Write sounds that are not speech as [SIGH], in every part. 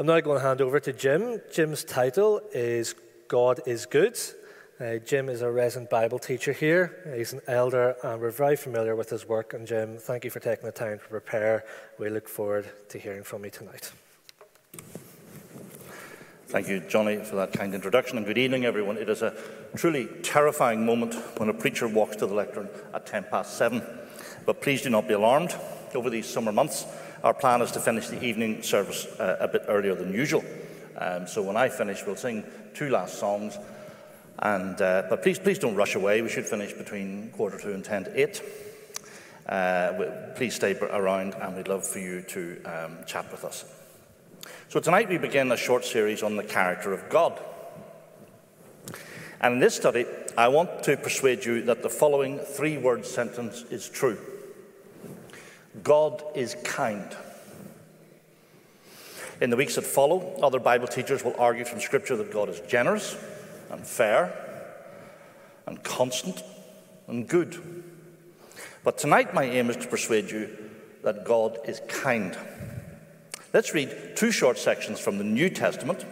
I'm now going to hand over to Jim. Jim's title is God is Good. Uh, Jim is a resident Bible teacher here. He's an elder, and we're very familiar with his work. And Jim, thank you for taking the time to prepare. We look forward to hearing from you tonight. Thank you, Johnny, for that kind introduction, and good evening, everyone. It is a truly terrifying moment when a preacher walks to the lectern at 10 past 7. But please do not be alarmed. Over these summer months, our plan is to finish the evening service uh, a bit earlier than usual. Um, so when I finish, we'll sing two last songs. And, uh, but please, please don't rush away. We should finish between quarter to and ten to eight. Uh, please stay around, and we'd love for you to um, chat with us. So tonight we begin a short series on the character of God. And in this study, I want to persuade you that the following three-word sentence is true. God is kind. In the weeks that follow, other Bible teachers will argue from Scripture that God is generous and fair and constant and good. But tonight, my aim is to persuade you that God is kind. Let's read two short sections from the New Testament.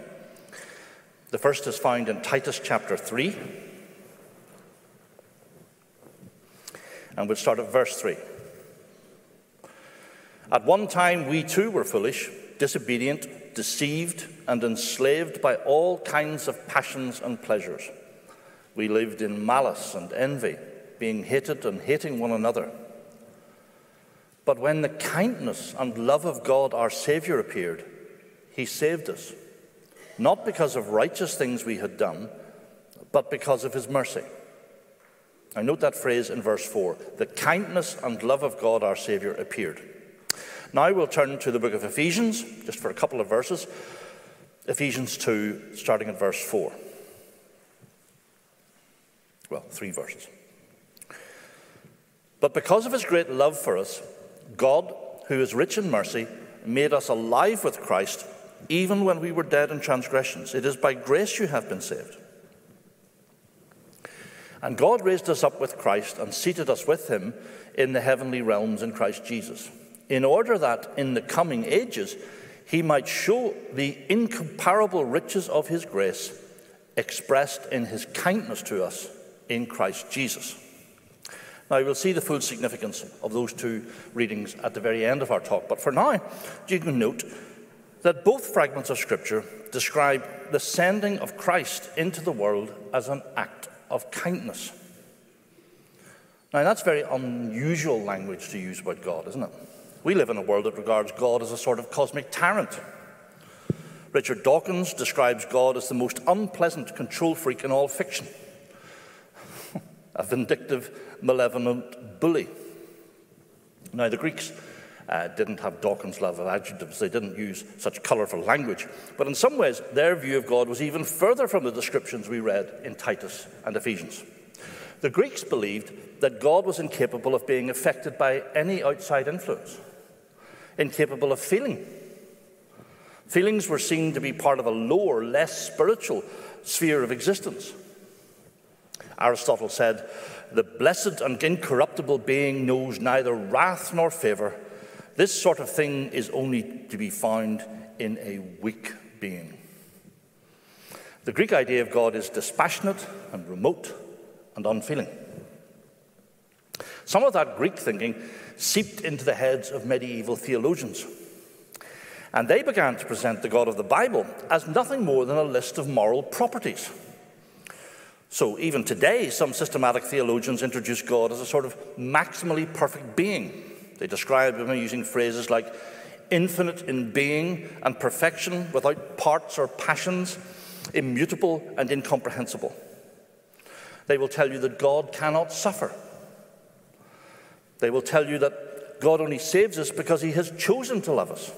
The first is found in Titus chapter 3. And we'll start at verse 3. At one time, we too were foolish, disobedient, deceived, and enslaved by all kinds of passions and pleasures. We lived in malice and envy, being hated and hating one another. But when the kindness and love of God our Saviour appeared, He saved us, not because of righteous things we had done, but because of His mercy. Now, note that phrase in verse 4 the kindness and love of God our Saviour appeared. Now we'll turn to the book of Ephesians, just for a couple of verses. Ephesians 2, starting at verse 4. Well, three verses. But because of his great love for us, God, who is rich in mercy, made us alive with Christ even when we were dead in transgressions. It is by grace you have been saved. And God raised us up with Christ and seated us with him in the heavenly realms in Christ Jesus in order that in the coming ages he might show the incomparable riches of his grace expressed in his kindness to us in Christ Jesus. Now, we'll see the full significance of those two readings at the very end of our talk, but for now, you can note that both fragments of Scripture describe the sending of Christ into the world as an act of kindness. Now, that's very unusual language to use about God, isn't it? We live in a world that regards God as a sort of cosmic tyrant. Richard Dawkins describes God as the most unpleasant control freak in all fiction [LAUGHS] a vindictive, malevolent bully. Now, the Greeks uh, didn't have Dawkins' love of adjectives, they didn't use such colourful language. But in some ways, their view of God was even further from the descriptions we read in Titus and Ephesians. The Greeks believed that God was incapable of being affected by any outside influence incapable of feeling. Feelings were seen to be part of a lower, less spiritual sphere of existence. Aristotle said, The blessed and incorruptible being knows neither wrath nor favour. This sort of thing is only to be found in a weak being. The Greek idea of God is dispassionate and remote and unfeeling. Some of that Greek thinking seeped into the heads of medieval theologians. And they began to present the God of the Bible as nothing more than a list of moral properties. So, even today, some systematic theologians introduce God as a sort of maximally perfect being. They describe him using phrases like infinite in being and perfection without parts or passions, immutable and incomprehensible. They will tell you that God cannot suffer they will tell you that God only saves us because He has chosen to love us.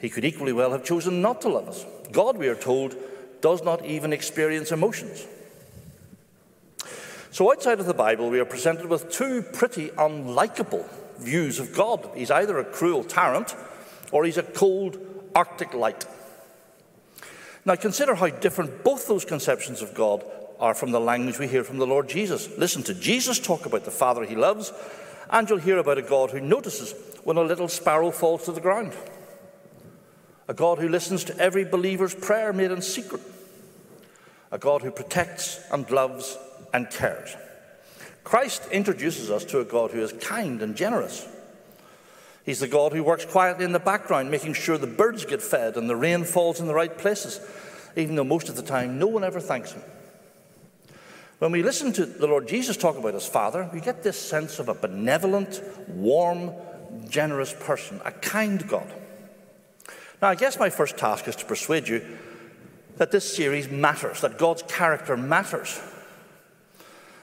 He could equally well have chosen not to love us. God, we are told, does not even experience emotions. So, outside of the Bible, we are presented with two pretty unlikable views of God. He's either a cruel tyrant or he's a cold Arctic light. Now, consider how different both those conceptions of God are from the language we hear from the Lord Jesus. Listen to Jesus talk about the Father he loves, and you'll hear about a God who notices when a little sparrow falls to the ground. a God who listens to every believer's prayer made in secret, a God who protects and loves and cares. Christ introduces us to a God who is kind and generous. He's the God who works quietly in the background, making sure the birds get fed and the rain falls in the right places, even though most of the time no one ever thanks him. When we listen to the Lord Jesus talk about his Father, we get this sense of a benevolent, warm, generous person, a kind God. Now, I guess my first task is to persuade you that this series matters, that God's character matters.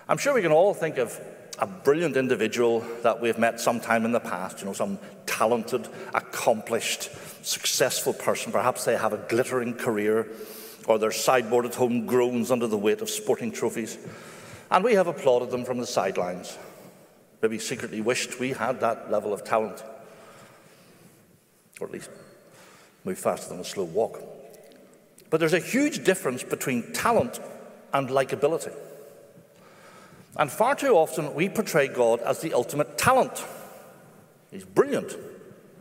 I'm sure we can all think of a brilliant individual that we've met sometime in the past, you know, some talented, accomplished, successful person. Perhaps they have a glittering career or their sideboard at home groans under the weight of sporting trophies. And we have applauded them from the sidelines. Maybe secretly wished we had that level of talent. Or at least move faster than a slow walk. But there's a huge difference between talent and likability. And far too often, we portray God as the ultimate talent. He's brilliant,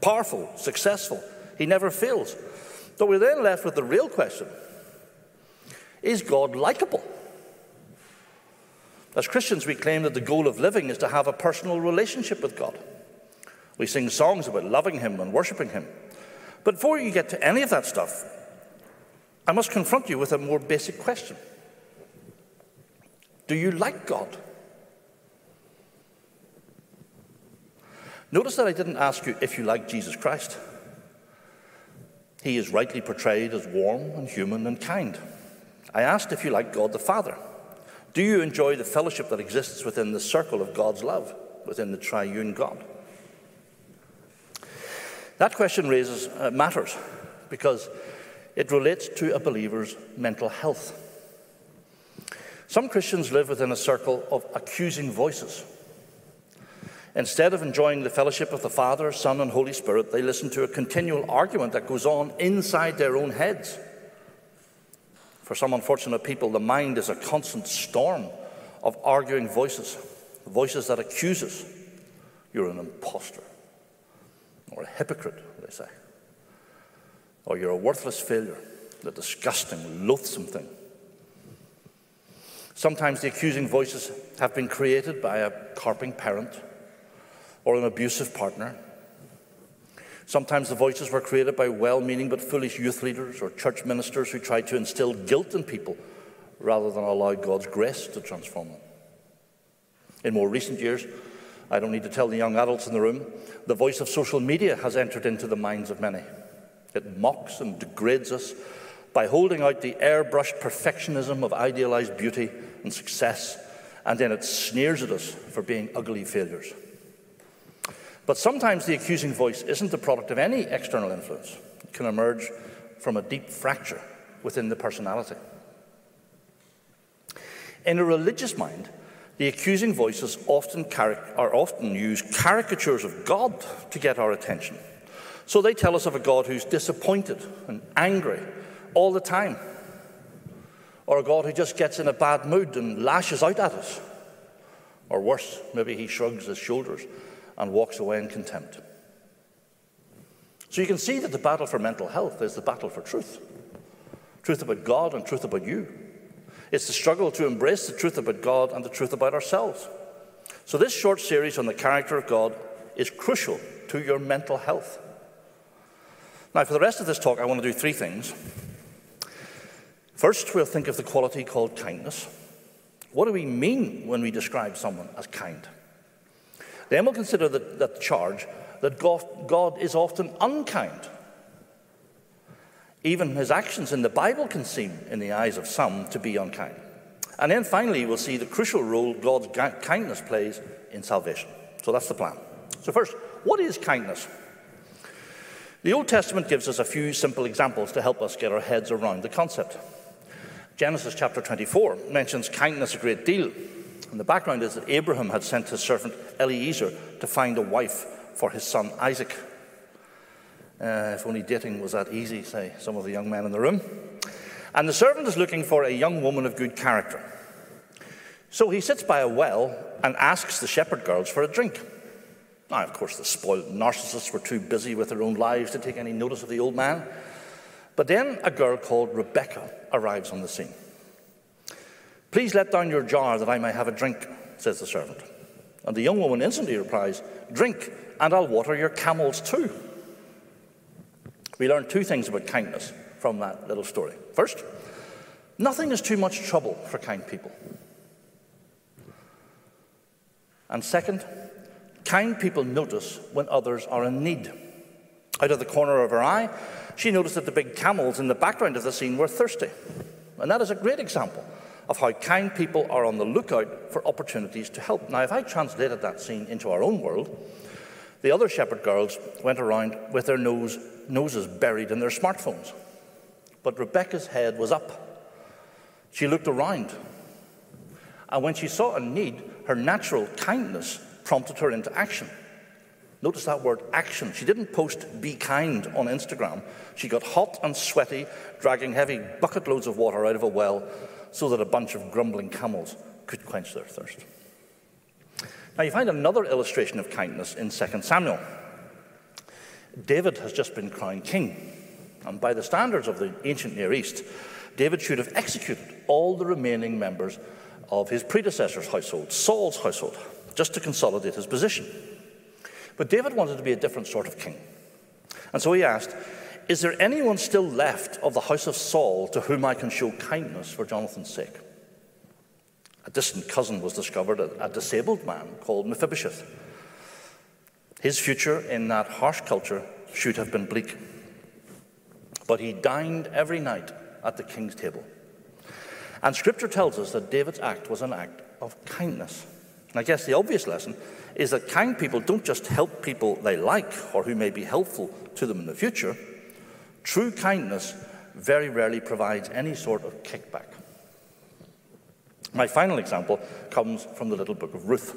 powerful, successful. He never fails. But we're then left with the real question Is God likable? As Christians, we claim that the goal of living is to have a personal relationship with God. We sing songs about loving Him and worshiping Him. But before you get to any of that stuff, I must confront you with a more basic question Do you like God? Notice that I didn't ask you if you like Jesus Christ. He is rightly portrayed as warm and human and kind. I asked if you like God the Father. Do you enjoy the fellowship that exists within the circle of God's love, within the triune God? That question raises uh, matters because it relates to a believer's mental health. Some Christians live within a circle of accusing voices. Instead of enjoying the fellowship of the Father, Son, and Holy Spirit, they listen to a continual argument that goes on inside their own heads. For some unfortunate people, the mind is a constant storm of arguing voices, voices that accuse us. You're an impostor or a hypocrite, they say. Or you're a worthless failure, the disgusting, loathsome thing. Sometimes the accusing voices have been created by a carping parent or an abusive partner. Sometimes the voices were created by well meaning but foolish youth leaders or church ministers who tried to instill guilt in people rather than allow God's grace to transform them. In more recent years, I don't need to tell the young adults in the room, the voice of social media has entered into the minds of many. It mocks and degrades us by holding out the airbrushed perfectionism of idealized beauty and success, and then it sneers at us for being ugly failures. But sometimes the accusing voice isn't the product of any external influence. It can emerge from a deep fracture within the personality. In a religious mind, the accusing voices often are often use caricatures of God to get our attention. So they tell us of a God who's disappointed and angry all the time, or a God who just gets in a bad mood and lashes out at us. Or worse, maybe he shrugs his shoulders and walks away in contempt. So you can see that the battle for mental health is the battle for truth truth about God and truth about you. It's the struggle to embrace the truth about God and the truth about ourselves. So, this short series on the character of God is crucial to your mental health. Now, for the rest of this talk, I want to do three things. First, we'll think of the quality called kindness. What do we mean when we describe someone as kind? Then we'll consider the, the charge that God, God is often unkind. Even his actions in the Bible can seem, in the eyes of some, to be unkind. And then finally, we'll see the crucial role God's kindness plays in salvation. So that's the plan. So, first, what is kindness? The Old Testament gives us a few simple examples to help us get our heads around the concept. Genesis chapter 24 mentions kindness a great deal. And the background is that Abraham had sent his servant Eliezer to find a wife for his son Isaac. Uh, if only dating was that easy, say some of the young men in the room. And the servant is looking for a young woman of good character. So he sits by a well and asks the shepherd girls for a drink. Now, of course, the spoiled narcissists were too busy with their own lives to take any notice of the old man. But then a girl called Rebecca arrives on the scene. Please let down your jar that I may have a drink, says the servant. And the young woman instantly replies, Drink, and I'll water your camels too. We learn two things about kindness from that little story. First, nothing is too much trouble for kind people. And second, kind people notice when others are in need. Out of the corner of her eye, she noticed that the big camels in the background of the scene were thirsty. And that is a great example of how kind people are on the lookout for opportunities to help. Now, if I translated that scene into our own world, the other shepherd girls went around with their nose, noses buried in their smartphones. But Rebecca's head was up. She looked around. And when she saw a need, her natural kindness prompted her into action. Notice that word action. She didn't post be kind on Instagram. She got hot and sweaty, dragging heavy bucket loads of water out of a well so that a bunch of grumbling camels could quench their thirst. Now, you find another illustration of kindness in 2 Samuel. David has just been crowned king, and by the standards of the ancient Near East, David should have executed all the remaining members of his predecessor's household, Saul's household, just to consolidate his position. But David wanted to be a different sort of king. And so he asked, Is there anyone still left of the house of Saul to whom I can show kindness for Jonathan's sake? A distant cousin was discovered, a, disabled man called Mephibosheth. His future in that harsh culture should have been bleak. But he dined every night at the king's table. And scripture tells us that David's act was an act of kindness. And I guess the obvious lesson is that kind people don't just help people they like or who may be helpful to them in the future. True kindness very rarely provides any sort of kickback. My final example comes from the little book of Ruth.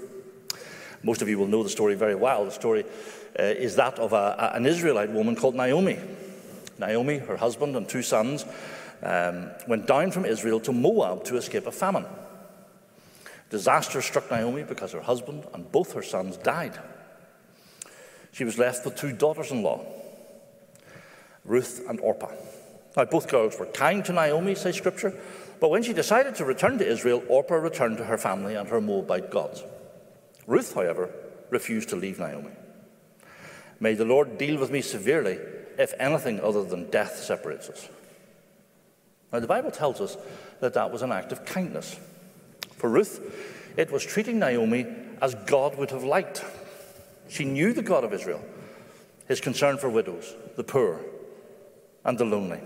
Most of you will know the story very well. The story uh, is that of a, an Israelite woman called Naomi. Naomi, her husband, and two sons um, went down from Israel to Moab to escape a famine. Disaster struck Naomi because her husband and both her sons died. She was left with two daughters in law, Ruth and Orpah. Now, both girls were kind to Naomi, says Scripture, but when she decided to return to Israel, Orpah returned to her family and her Moabite gods. Ruth, however, refused to leave Naomi. May the Lord deal with me severely if anything other than death separates us. Now, the Bible tells us that that was an act of kindness. For Ruth, it was treating Naomi as God would have liked. She knew the God of Israel, his concern for widows, the poor, and the lonely.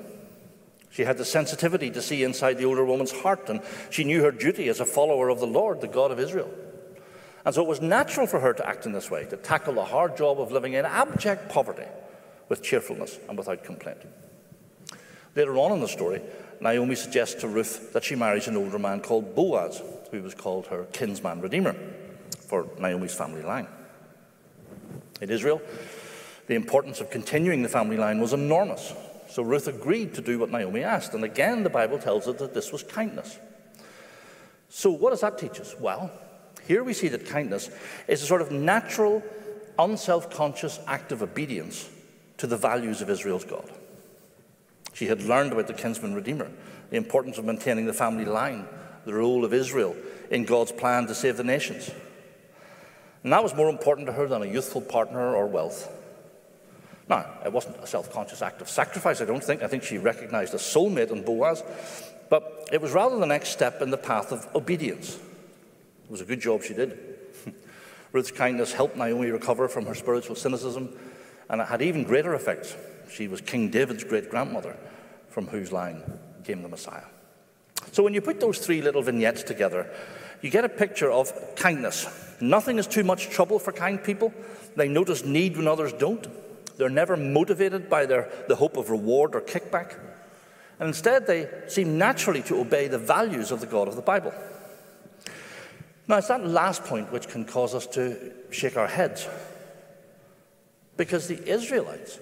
She had the sensitivity to see inside the older woman's heart, and she knew her duty as a follower of the Lord, the God of Israel. And so it was natural for her to act in this way, to tackle the hard job of living in abject poverty with cheerfulness and without complaint. Later on in the story, Naomi suggests to Ruth that she marries an older man called Boaz, who was called her kinsman redeemer for Naomi's family line. In Israel, the importance of continuing the family line was enormous. So Ruth agreed to do what Naomi asked. And again, the Bible tells us that this was kindness. So, what does that teach us? Well, here we see that kindness is a sort of natural, unself conscious act of obedience to the values of Israel's God. She had learned about the kinsman redeemer, the importance of maintaining the family line, the role of Israel in God's plan to save the nations. And that was more important to her than a youthful partner or wealth. Now, it wasn't a self conscious act of sacrifice, I don't think. I think she recognized a soulmate in Boaz. But it was rather the next step in the path of obedience. It was a good job she did. [LAUGHS] Ruth's kindness helped Naomi recover from her spiritual cynicism, and it had even greater effects. She was King David's great grandmother, from whose line came the Messiah. So when you put those three little vignettes together, you get a picture of kindness. Nothing is too much trouble for kind people. They notice need when others don't. They're never motivated by their, the hope of reward or kickback. And instead, they seem naturally to obey the values of the God of the Bible. Now, it's that last point which can cause us to shake our heads. Because the Israelites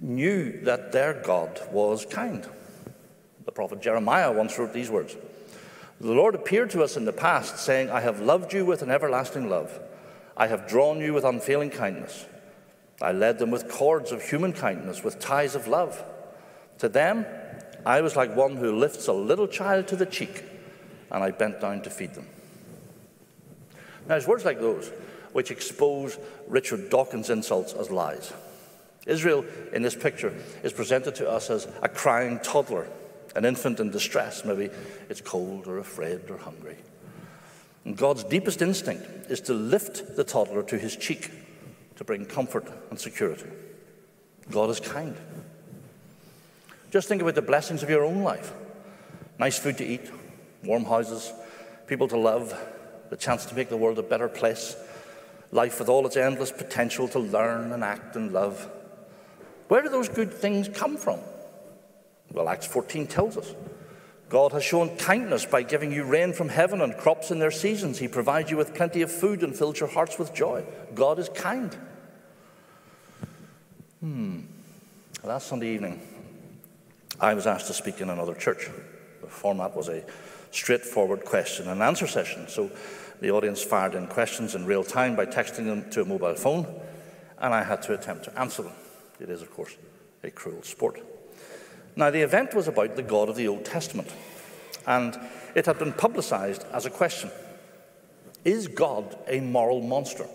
knew that their God was kind. The prophet Jeremiah once wrote these words The Lord appeared to us in the past, saying, I have loved you with an everlasting love. I have drawn you with unfailing kindness. I led them with cords of human kindness, with ties of love. To them, I was like one who lifts a little child to the cheek, and I bent down to feed them. Now, it's words like those which expose Richard Dawkins' insults as lies. Israel, in this picture, is presented to us as a crying toddler, an infant in distress. Maybe it's cold or afraid or hungry. And God's deepest instinct is to lift the toddler to his cheek to bring comfort and security. God is kind. Just think about the blessings of your own life nice food to eat, warm houses, people to love, the chance to make the world a better place, life with all its endless potential to learn and act and love. Where do those good things come from? Well, Acts 14 tells us. God has shown kindness by giving you rain from heaven and crops in their seasons. He provides you with plenty of food and fills your hearts with joy. God is kind. Hmm. Last Sunday evening, I was asked to speak in another church. The format was a straightforward question and answer session. So the audience fired in questions in real time by texting them to a mobile phone, and I had to attempt to answer them. It is, of course, a cruel sport. Now, the event was about the God of the Old Testament, and it had been publicized as a question Is God a moral monster?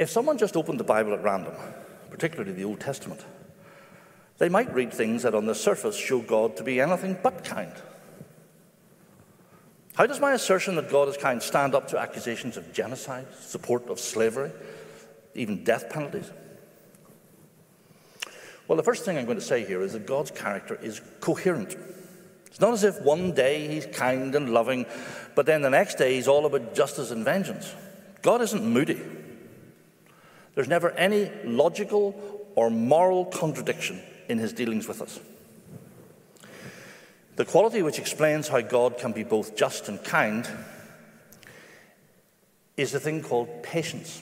If someone just opened the Bible at random, particularly the Old Testament, they might read things that on the surface show God to be anything but kind. How does my assertion that God is kind stand up to accusations of genocide, support of slavery, even death penalties? Well, the first thing I'm going to say here is that God's character is coherent. It's not as if one day he's kind and loving, but then the next day he's all about justice and vengeance. God isn't moody. There's never any logical or moral contradiction in his dealings with us. The quality which explains how God can be both just and kind is a thing called patience.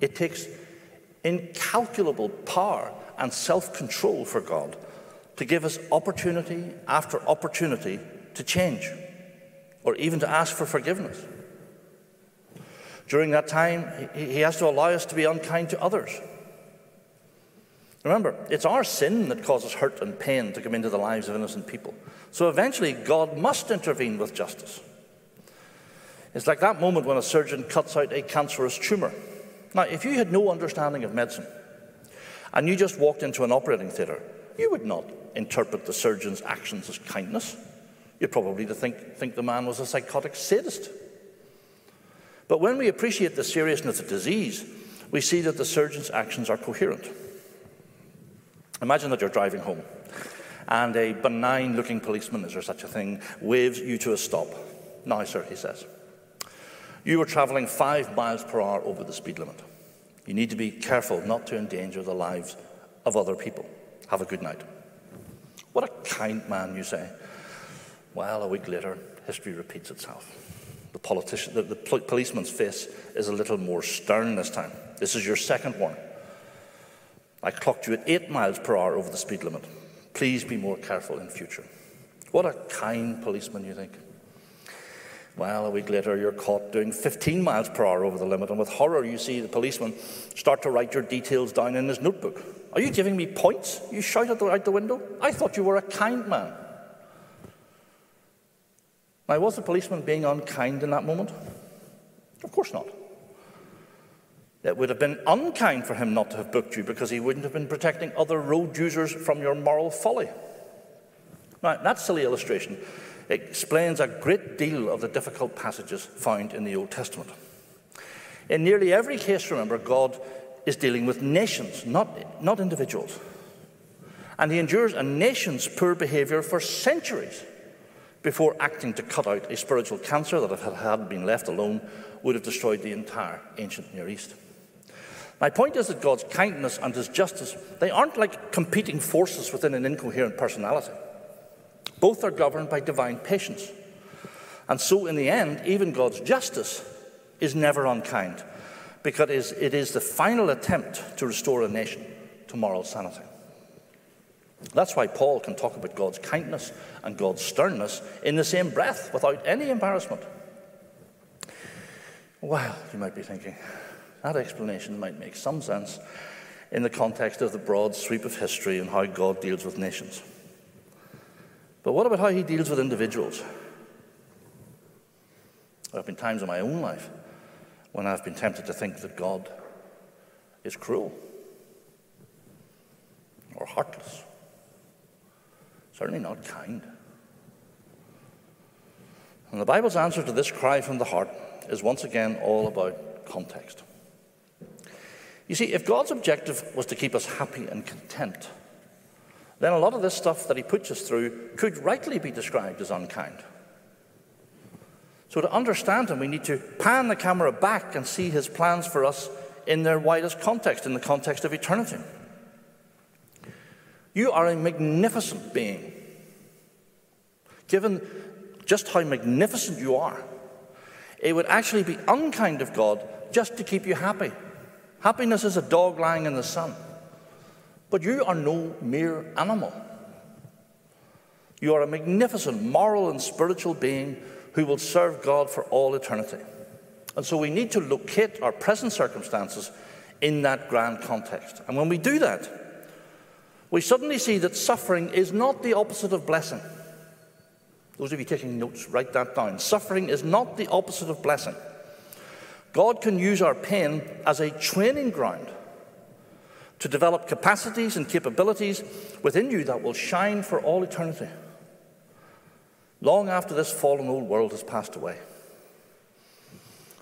It takes incalculable power and self control for God to give us opportunity after opportunity to change or even to ask for forgiveness. During that time, he has to allow us to be unkind to others. Remember, it's our sin that causes hurt and pain to come into the lives of innocent people. So eventually, God must intervene with justice. It's like that moment when a surgeon cuts out a cancerous tumor. Now, if you had no understanding of medicine and you just walked into an operating theatre, you would not interpret the surgeon's actions as kindness. You'd probably think, think the man was a psychotic sadist. But when we appreciate the seriousness of the disease, we see that the surgeon's actions are coherent. Imagine that you're driving home and a benign looking policeman, is there such a thing, waves you to a stop. Now, sir, he says, you were travelling five miles per hour over the speed limit. You need to be careful not to endanger the lives of other people. Have a good night. What a kind man, you say. Well, a week later, history repeats itself. The, politician, the, the policeman's face is a little more stern this time. This is your second warning. I clocked you at eight miles per hour over the speed limit. Please be more careful in future. What a kind policeman, you think. Well, a week later, you're caught doing 15 miles per hour over the limit, and with horror, you see the policeman start to write your details down in his notebook. Are you giving me points? You shout out the, out the window. I thought you were a kind man. Now, was the policeman being unkind in that moment? Of course not. It would have been unkind for him not to have booked you because he wouldn't have been protecting other road users from your moral folly. Now, that silly illustration explains a great deal of the difficult passages found in the Old Testament. In nearly every case, remember, God is dealing with nations, not, not individuals. And he endures a nation's poor behavior for centuries before acting to cut out a spiritual cancer that, if it had been left alone, would have destroyed the entire ancient Near East. My point is that God's kindness and his justice, they aren't like competing forces within an incoherent personality. Both are governed by divine patience. And so, in the end, even God's justice is never unkind because it is the final attempt to restore a nation to moral sanity. That's why Paul can talk about God's kindness and God's sternness in the same breath without any embarrassment. Well, you might be thinking, that explanation might make some sense in the context of the broad sweep of history and how God deals with nations. But what about how he deals with individuals? There have been times in my own life when I've been tempted to think that God is cruel or heartless, certainly not kind. And the Bible's answer to this cry from the heart is once again all about context. You see, if God's objective was to keep us happy and content, then a lot of this stuff that He puts us through could rightly be described as unkind. So, to understand Him, we need to pan the camera back and see His plans for us in their widest context, in the context of eternity. You are a magnificent being. Given just how magnificent you are, it would actually be unkind of God just to keep you happy. Happiness is a dog lying in the sun. But you are no mere animal. You are a magnificent moral and spiritual being who will serve God for all eternity. And so we need to locate our present circumstances in that grand context. And when we do that, we suddenly see that suffering is not the opposite of blessing. Those of you taking notes, write that down. Suffering is not the opposite of blessing. God can use our pain as a training ground to develop capacities and capabilities within you that will shine for all eternity, long after this fallen old world has passed away.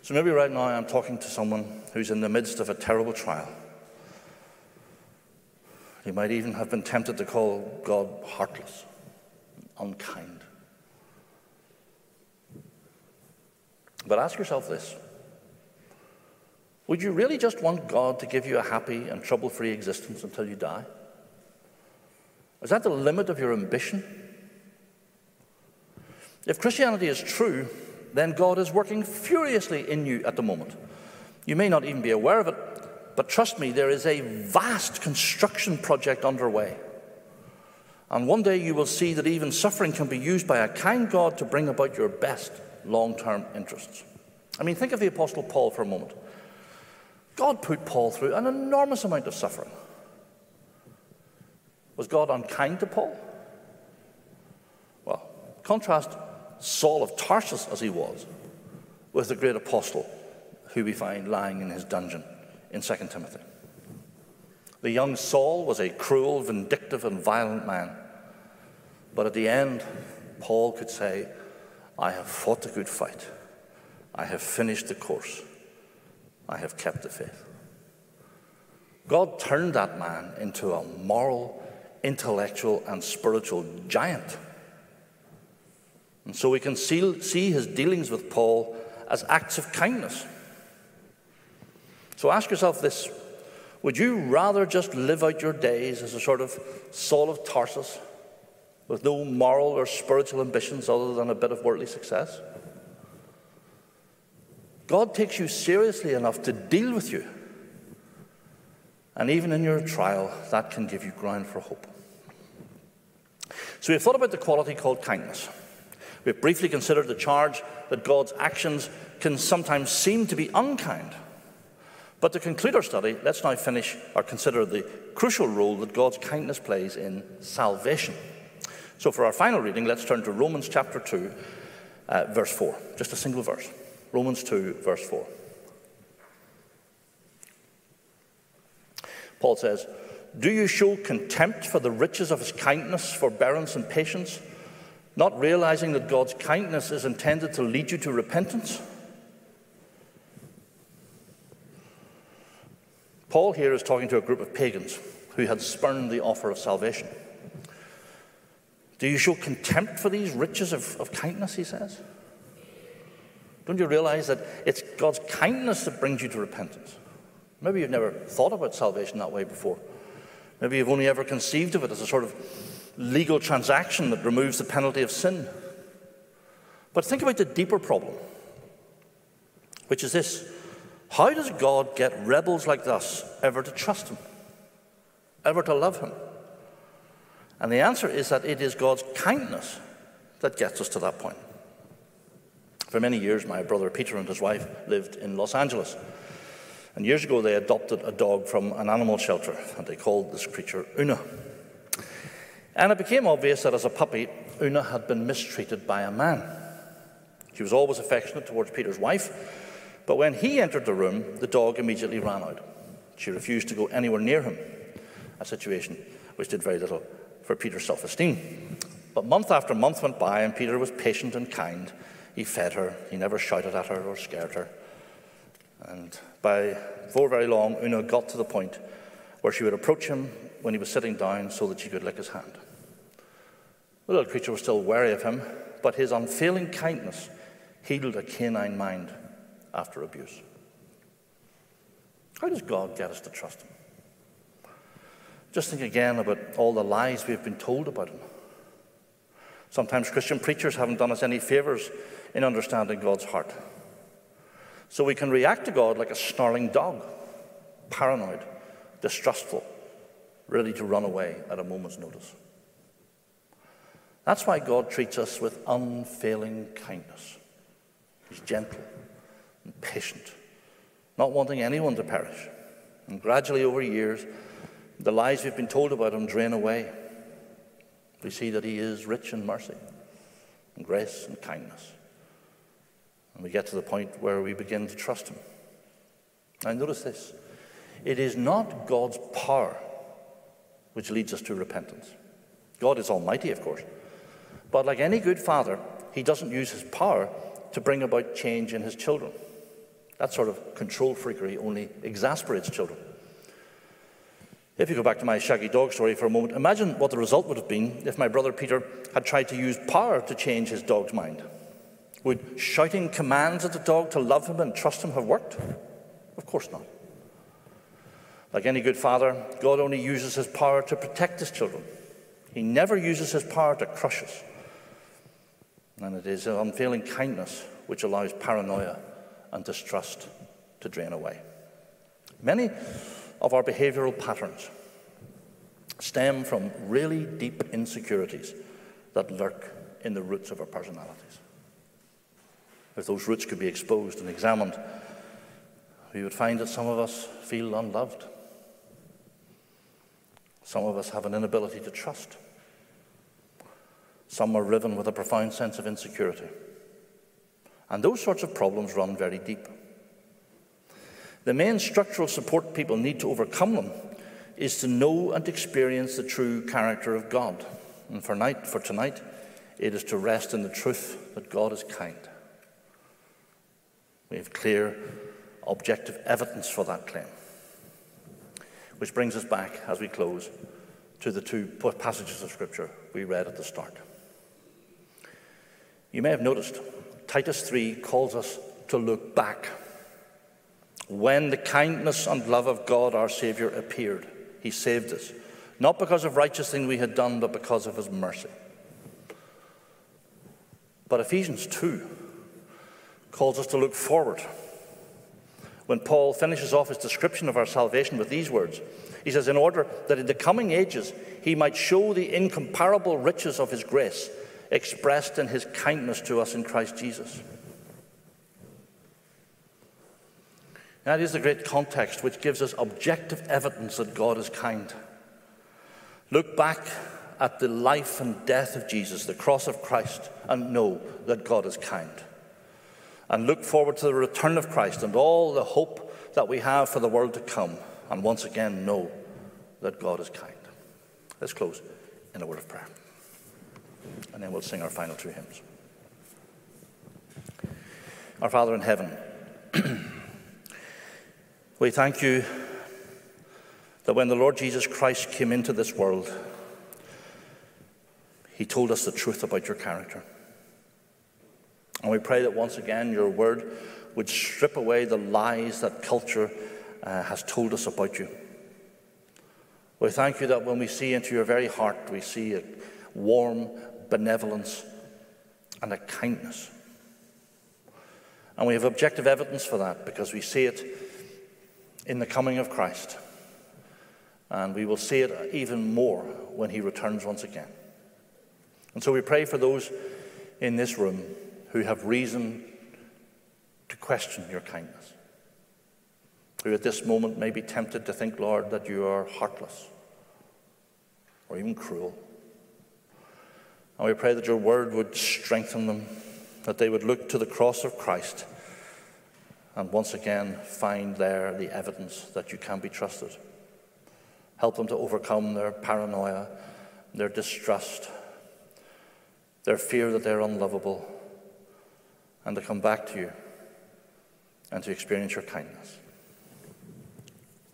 So maybe right now I'm talking to someone who's in the midst of a terrible trial. You might even have been tempted to call God heartless, unkind. But ask yourself this Would you really just want God to give you a happy and trouble free existence until you die? Is that the limit of your ambition? If Christianity is true, then God is working furiously in you at the moment. You may not even be aware of it, but trust me, there is a vast construction project underway. And one day you will see that even suffering can be used by a kind God to bring about your best long term interests. I mean, think of the Apostle Paul for a moment. God put Paul through an enormous amount of suffering. Was God unkind to Paul? Well, contrast Saul of Tarsus as he was with the great apostle who we find lying in his dungeon in 2 Timothy. The young Saul was a cruel, vindictive, and violent man. But at the end, Paul could say, I have fought the good fight. I have finished the course. I have kept the faith. God turned that man into a moral, intellectual, and spiritual giant. And so we can see, see his dealings with Paul as acts of kindness. So ask yourself this Would you rather just live out your days as a sort of Saul of Tarsus? with no moral or spiritual ambitions other than a bit of worldly success. God takes you seriously enough to deal with you. And even in your trial, that can give you ground for hope. So we've thought about the quality called kindness. We've briefly considered the charge that God's actions can sometimes seem to be unkind. But to conclude our study, let's now finish or consider the crucial role that God's kindness plays in salvation. So, for our final reading, let's turn to Romans chapter 2, uh, verse 4. Just a single verse. Romans 2, verse 4. Paul says, Do you show contempt for the riches of his kindness, forbearance, and patience, not realizing that God's kindness is intended to lead you to repentance? Paul here is talking to a group of pagans who had spurned the offer of salvation. Do you show contempt for these riches of, of kindness, he says? Don't you realize that it's God's kindness that brings you to repentance? Maybe you've never thought about salvation that way before. Maybe you've only ever conceived of it as a sort of legal transaction that removes the penalty of sin. But think about the deeper problem, which is this How does God get rebels like us ever to trust Him, ever to love Him? And the answer is that it is God's kindness that gets us to that point. For many years, my brother Peter and his wife lived in Los Angeles. And years ago, they adopted a dog from an animal shelter, and they called this creature Una. And it became obvious that as a puppy, Una had been mistreated by a man. She was always affectionate towards Peter's wife, but when he entered the room, the dog immediately ran out. She refused to go anywhere near him, a situation which did very little for Peter's self esteem. But month after month went by, and Peter was patient and kind. He fed her, he never shouted at her or scared her. And by before very long, Una got to the point where she would approach him when he was sitting down so that she could lick his hand. The little creature was still wary of him, but his unfailing kindness healed a canine mind after abuse. How does God get us to trust Him? Just think again about all the lies we've been told about Him. Sometimes Christian preachers haven't done us any favors in understanding God's heart. So we can react to God like a snarling dog, paranoid, distrustful, ready to run away at a moment's notice. That's why God treats us with unfailing kindness. He's gentle and patient, not wanting anyone to perish. And gradually, over years, the lies we've been told about him drain away. We see that he is rich in mercy and grace and kindness. And we get to the point where we begin to trust him. Now, notice this it is not God's power which leads us to repentance. God is almighty, of course. But like any good father, he doesn't use his power to bring about change in his children. That sort of control freakery only exasperates children. If you go back to my shaggy dog story for a moment, imagine what the result would have been if my brother Peter had tried to use power to change his dog's mind. Would shouting commands at the dog to love him and trust him have worked? Of course not. Like any good father, God only uses his power to protect his children. He never uses his power to crush us. And it is uh, unfailing kindness which allows paranoia and distrust to drain away. Many of our behavioral patterns stem from really deep insecurities that lurk in the roots of our personalities. If those roots could be exposed and examined, we would find that some of us feel unloved. Some of us have an inability to trust. Some are riven with a profound sense of insecurity. And those sorts of problems run very deep. The main structural support people need to overcome them is to know and experience the true character of God. And for, night, for tonight, it is to rest in the truth that God is kind. We have clear, objective evidence for that claim. Which brings us back, as we close, to the two passages of Scripture we read at the start. You may have noticed Titus 3 calls us to look back. When the kindness and love of God our Saviour appeared, He saved us, not because of righteous thing we had done, but because of His mercy. But Ephesians 2 calls us to look forward. When Paul finishes off his description of our salvation with these words, he says, In order that in the coming ages he might show the incomparable riches of his grace expressed in his kindness to us in Christ Jesus. That is the great context which gives us objective evidence that God is kind. Look back at the life and death of Jesus, the cross of Christ, and know that God is kind. And look forward to the return of Christ and all the hope that we have for the world to come. And once again, know that God is kind. Let's close in a word of prayer and then we'll sing our final two hymns. Our Father in heaven, [CLEARS THROAT] we thank you that when the Lord Jesus Christ came into this world, he told us the truth about your character. And we pray that once again your word would strip away the lies that culture uh, has told us about you. We thank you that when we see into your very heart, we see a warm benevolence, and a kindness. And we have objective evidence for that because we see it in the coming of Christ. And we will see it even more when he returns once again. And so we pray for those in this room who have reason to question your kindness. who at this moment may be tempted to think, Lord, that you are heartless or even cruel. And we pray that your word would strengthen them, that they would look to the cross of Christ and once again find there the evidence that you can be trusted. Help them to overcome their paranoia, their distrust, their fear that they're unlovable, and to come back to you and to experience your kindness.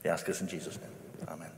We ask this in Jesus' name. Amen.